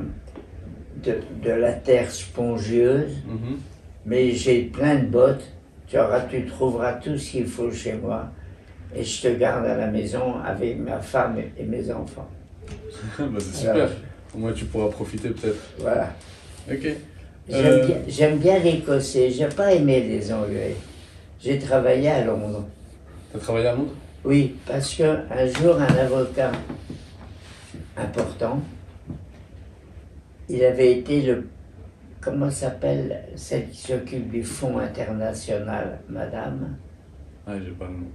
S2: de, de la terre spongieuse,
S1: Mhm.
S2: mais j'ai plein de bottes, tu, auras, tu trouveras tout ce qu'il faut chez moi, et je te garde à la maison avec ma femme et mes enfants.
S1: bah, c'est super. Au moins, tu pourras profiter peut-être.
S2: voilà.
S1: Ok.
S2: J'aime
S1: Euh,
S2: bien, j'aime bien l'Écossais, j'ai pas aimé les Anglais. J'ai travaillé à Londres.
S1: T'as travaillé à Londres?
S2: Oui, parce qu'un jour, un avocat important, il avait été le. Comment s'appelle celle qui s'occupe du Fonds international, madame?
S1: Ah, j'ai pas le nom.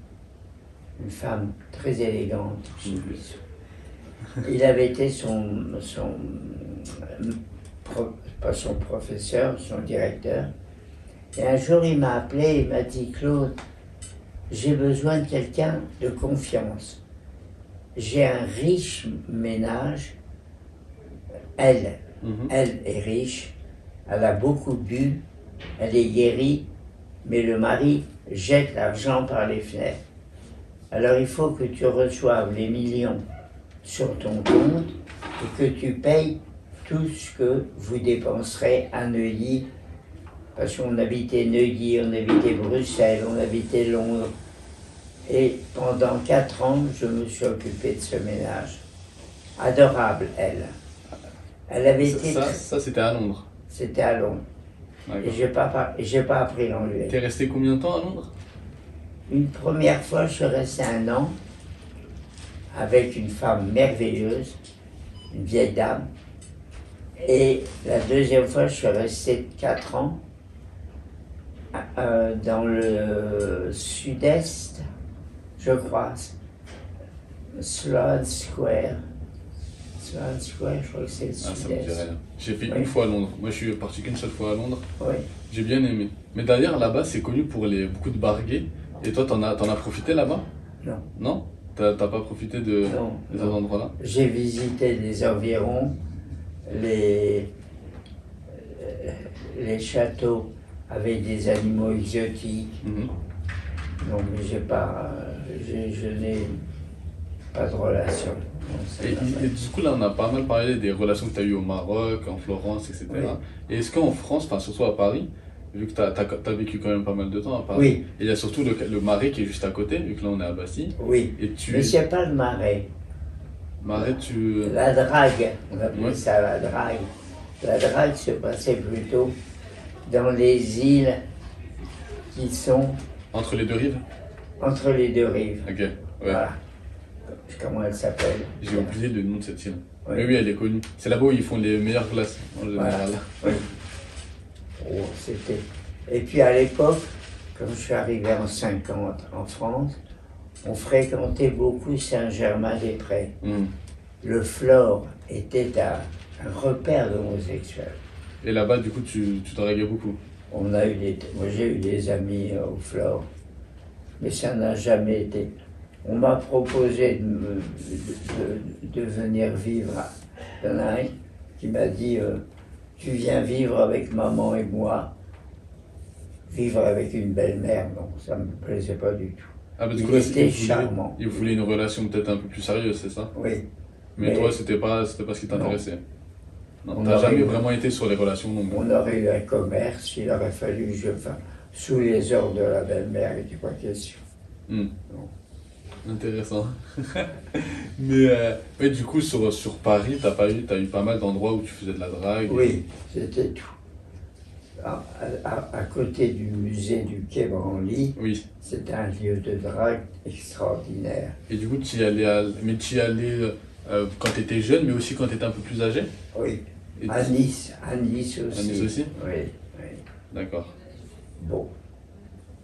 S2: Une femme très élégante.
S1: Mhm.
S2: Il avait été son. son pro- pas son professeur, son directeur. Et un jour, il m'a appelé, il m'a dit Claude, j'ai besoin de quelqu'un de confiance. J'ai un riche ménage. Elle,
S1: Mhm.
S2: elle est riche. Elle a beaucoup bu. Elle est guérie. Mais le mari jette l'argent par les fenêtres. Alors il faut que tu reçoives les millions sur ton compte et que tu payes tout ce que vous dépenserez à Neuilly. Parce qu'on habitait Neuilly, on habitait Bruxelles, on habitait Londres. Et pendant quatre ans, je me suis occupé de ce ménage. Adorable, elle. Elle avait
S1: Ça,
S2: été.
S1: ça, c'était à Londres.
S2: C'était à Londres. Et j'ai pas, j'ai pas appris l'anglais.
S1: T'es resté combien de temps à Londres?
S2: Une première fois, je suis resté un an avec une femme merveilleuse, une vieille dame. Et la deuxième fois, je suis resté quatre ans euh, dans le sud-est, je crois, Sloane Square. Sloane Square, je crois que c'est le
S1: Ah,
S2: sud-est.
S1: J'ai fait
S2: Oui.
S1: une fois à Londres. Moi, je suis parti qu'une seule fois à Londres.
S2: Oui.
S1: J'ai bien aimé. Mais d'ailleurs, là-bas, c'est connu pour les, beaucoup de bars gays. Et toi, t'en as, as profité là-bas?
S2: Non.
S1: Non? T'as pas profité de,
S2: Non,
S1: de ces
S2: non.
S1: endroits-là?
S2: J'ai visité les environs, les, les châteaux avec des animaux exotiques.
S1: Mhm.
S2: Mais j'ai pas, je n'ai pas de relation.
S1: Et, du coup, là, on a pas mal parlé des relations que tu as eues au Maroc, en Florence, etc.
S2: Oui.
S1: Et est-ce qu'en France, enfin, surtout à Paris, vu que tu as, vécu quand même pas mal de temps à Paris,
S2: Oui,
S1: et il y a surtout le, le Marais qui est juste à côté, vu que là, on est à Bastille.
S2: oui.
S1: Et tu.
S2: Mais c'est pas le marais.
S1: Tu.
S2: La drague, on appelait ça la drague. La drague se passait plutôt dans les îles qui sont
S1: Entre les deux rives?
S2: Entre les deux rives.
S1: Ok, ouais.
S2: Voilà. Comment elle s'appelle?
S1: J'ai oublié le nom de cette île.
S2: Oui.
S1: Mais oui, elle est connue. C'est là-bas où ils font les meilleures glaces, en général.
S2: Oui. Oh, c'était. Et puis à l'époque, quand je suis arrivé en 50 en France, on fréquentait beaucoup Saint-Germain-des-Prés.
S1: Mhm.
S2: Le Flore était un, un repère d'homosexuels.
S1: Et là-bas, du coup, tu tu draguais beaucoup?
S2: On a eu des, moi j'ai eu des amis euh, au Flore, mais ça n'a jamais été. On m'a proposé de, me- de- de- de venir vivre à Il y en a un qui m'a dit euh, Tu viens vivre avec maman et moi. Vivre avec une belle-mère, non, ça ne me plaisait pas du tout.
S1: Ah,
S2: Il
S1: voulait-
S2: charmant.
S1: Il voulait une relation peut-être un peu plus sérieuse, c'est ça?
S2: Oui,
S1: Mais,
S2: Mais-
S1: toi, c'était pas, c'était pas ce qui t'intéressait Non,
S2: On
S1: t'as jamais
S2: eu-
S1: vraiment été sur les relations non plus.
S2: on aurait eu un commerce, il aurait fallu que je fasse sous les ordres de la belle-mère, il n'était pas question.
S1: Hmm. Intéressant. Mais euh, ouais, du coup, sur, sur Paris, t'as pas eu, as eu pas mal d'endroits où tu faisais de la drague?
S2: Oui, c'était tout. À, à- à côté du musée du Quai Branly,
S1: Oui.
S2: c'était un lieu de drague extraordinaire.
S1: Et du coup, tu y allais, à- mais tu y allais euh, quand tu étais jeune, mais aussi quand tu étais un peu plus âgé?
S2: Oui,
S1: Et
S2: à Nice, à Nice aussi.
S1: À Nice aussi?
S2: Oui, oui.
S1: D'accord.
S2: Bon,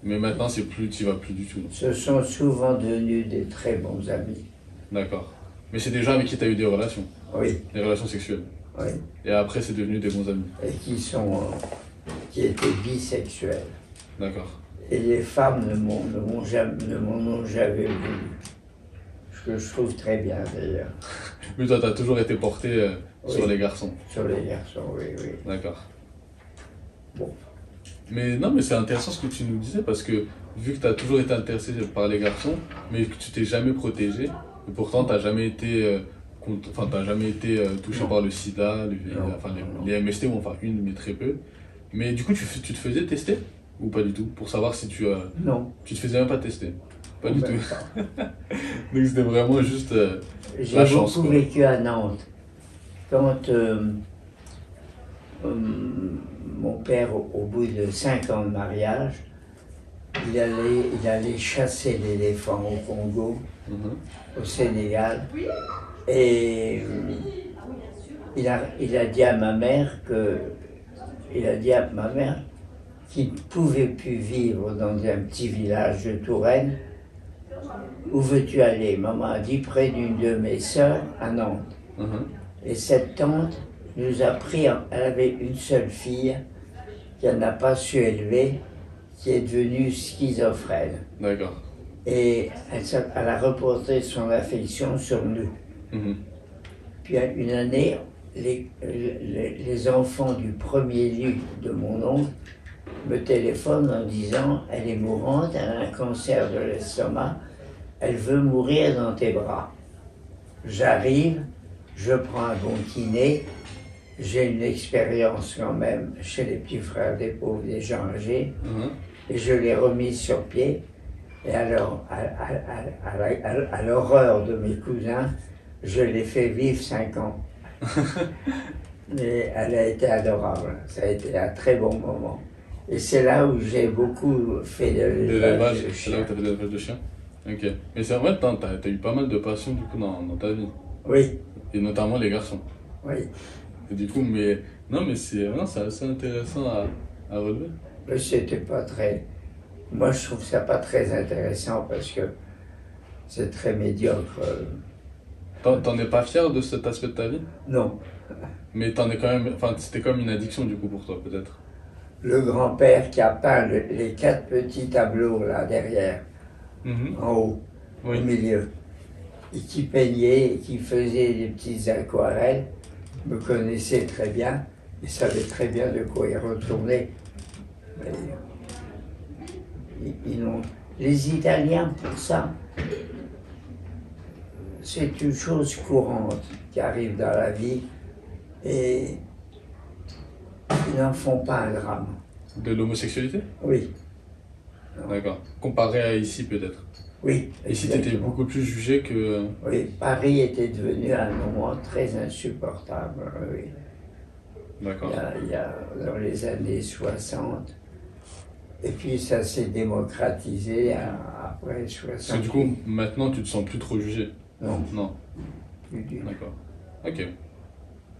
S1: Mais maintenant, c'est plus, tu vas plus du tout.
S2: ce sont souvent devenus des très bons amis.
S1: D'accord. Mais c'est des gens avec qui tu as eu des relations,
S2: Oui,
S1: des relations sexuelles?
S2: oui.
S1: Et après, c'est devenu des bons amis?
S2: Et qui sont, euh, qui étaient bisexuels.
S1: D'accord.
S2: Et les femmes ne m'ont, ne m'ont jamais, ne m'en ont jamais voulu. Ce que je trouve très bien d'ailleurs,
S1: Mais toi, tu as toujours été porté euh, sur les garçons.
S2: sur les garçons, oui, oui.
S1: D'accord.
S2: Bon.
S1: Mais non, mais c'est intéressant ce que tu nous disais parce que vu que tu as toujours été intéressé par les garçons, mais que tu t'es jamais protégé, et pourtant tu jamais été, euh, enfin, t'as jamais été euh, touché
S2: Non.
S1: par le sida, le VIH,
S2: Non,
S1: enfin, les, les MST, enfin une, mais très peu. Mais du coup, tu, te faisais tester ou pas du tout pour savoir si tu, euh,
S2: Non,
S1: tu te faisais même pas tester? Pas du tout.
S2: pas.
S1: Donc c'était vraiment juste. euh,
S2: J'ai
S1: La chance,
S2: beaucoup vécu à Nantes. Quand euh, euh, mon père, au, au bout de cinq ans de mariage, il allait, il allait chasser l'éléphant au Congo,
S1: mhm.
S2: au Sénégal, et il a, il a dit à ma mère que, il a dit à ma mère qu'il ne pouvait plus vivre dans un petit village de Touraine. Où veux-tu aller? Maman a dit près d'une de mes sœurs à Nantes.
S1: Mhm.
S2: Et cette tante nous a pris, elle avait une seule fille qu'elle n'a pas su élever, qui est devenue schizophrène.
S1: D'accord.
S2: Et elle, a reporté son affection sur nous.
S1: Mhm.
S2: Puis une année, les, les, les enfants du premier lit de mon oncle me téléphonent en disant Elle est mourante, elle a un cancer de l'estomac, elle veut mourir dans tes bras. J'arrive, je prends un bon kiné, j'ai une expérience quand même chez les petits frères des pauvres, des gens âgés,
S1: Mhm.
S2: et je l'ai remise sur pied. Et alors, à, à- l'horreur de mes cousins, je l'ai fait vivre cinq ans. Mais elle a été adorable. Ça a été un très bon moment. Et c'est là où j'ai beaucoup fait de
S1: L'élevage,
S2: de
S1: c'est là où tu fait de l'élevage de chiens Ok. Mais c'est vrai, t'as as, eu pas mal de passions du coup dans, dans ta vie.
S2: Oui,
S1: Et notamment les garçons.
S2: oui.
S1: Et du coup, mais non, mais c'est assez intéressant à, à relever.
S2: Mais c'était pas très. Moi, je trouve ça pas très intéressant parce que c'est très médiocre.
S1: T'en es pas fier de cet aspect de ta vie?
S2: Non.
S1: Mais t'en es quand même. Enfin, c'était comme une addiction du coup pour toi, peut-être.
S2: Le grand-père qui a peint le- les quatre petits tableaux là derrière, en haut. au milieu. Et qui peignait, et qui faisait des petites aquarelles, me connaissait très bien, il savait très bien de quoi il retournait. Ils- ils n'ont- les Italiens, pour ça, c'est une chose courante qui arrive dans la vie et ils n'en font pas un drame.
S1: De l'homosexualité?
S2: Oui,
S1: D'accord. Comparé à ici, peut-être?
S2: oui.
S1: Ici, t'étais
S2: exactement.
S1: beaucoup plus jugé que.
S2: Oui, Paris était devenu à un moment très insupportable. Oui.
S1: D'accord.
S2: il y a dans les années 60. Et puis ça s'est démocratisé après 60.
S1: Parce que du coup, maintenant, tu te sens plus trop jugé.
S2: Non,
S1: Non.
S2: plus du tout.
S1: D'accord. Ok.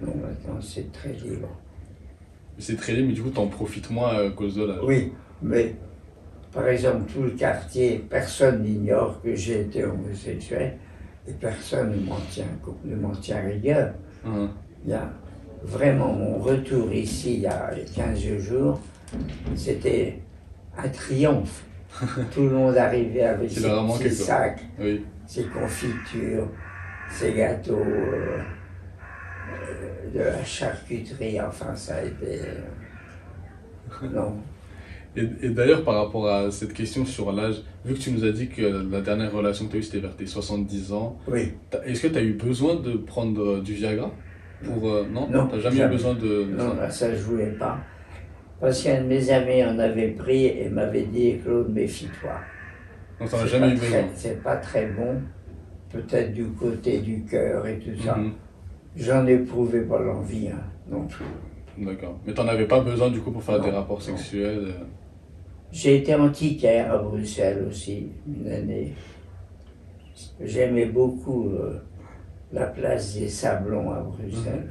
S2: Non, maintenant c'est très libre.
S1: C'est très libre, mais du coup, t'en profites moins à cause de l'âge.
S2: Oui, mais par exemple, tout le quartier, personne n'ignore que j'ai été homosexuel et personne ne m'en tient, ne m'en tient rigueur.
S1: Hein.
S2: Il y a vraiment mon retour ici il y a 15 jours, c'était un triomphe. Tout le monde arrivait avec ses petits sacs,
S1: Oui.
S2: Ses confitures, ses gâteaux, euh, euh, de la charcuterie, enfin ça a été... euh, non,
S1: Et, et d'ailleurs, par rapport à cette question sur l'âge, vu que tu nous as dit que la dernière relation que tu as eue, c'était vers tes 70 ans,
S2: oui,
S1: est-ce que tu as eu besoin de prendre euh, du Viagra pour, euh, Non,
S2: Non,
S1: T'as jamais, eu besoin de,
S2: non,
S1: ça?
S2: ça je voulais pas. Parce qu'un de mes amis en avait pris et m'avait dit, Claude, méfie-toi.
S1: Donc
S2: c'est
S1: jamais
S2: pas
S1: eu
S2: très-
S1: besoin.
S2: C'est pas très bon, peut-être du côté du cœur et tout ça.
S1: Mhm.
S2: J'en éprouvais pas l'envie hein, non plus.
S1: D'accord. Mais t'en avais pas besoin du coup pour faire
S2: Non,
S1: des rapports
S2: non.
S1: sexuels euh?
S2: J'ai été antiquaire à Bruxelles aussi, une année. J'aimais beaucoup euh, la place des Sablons à Bruxelles.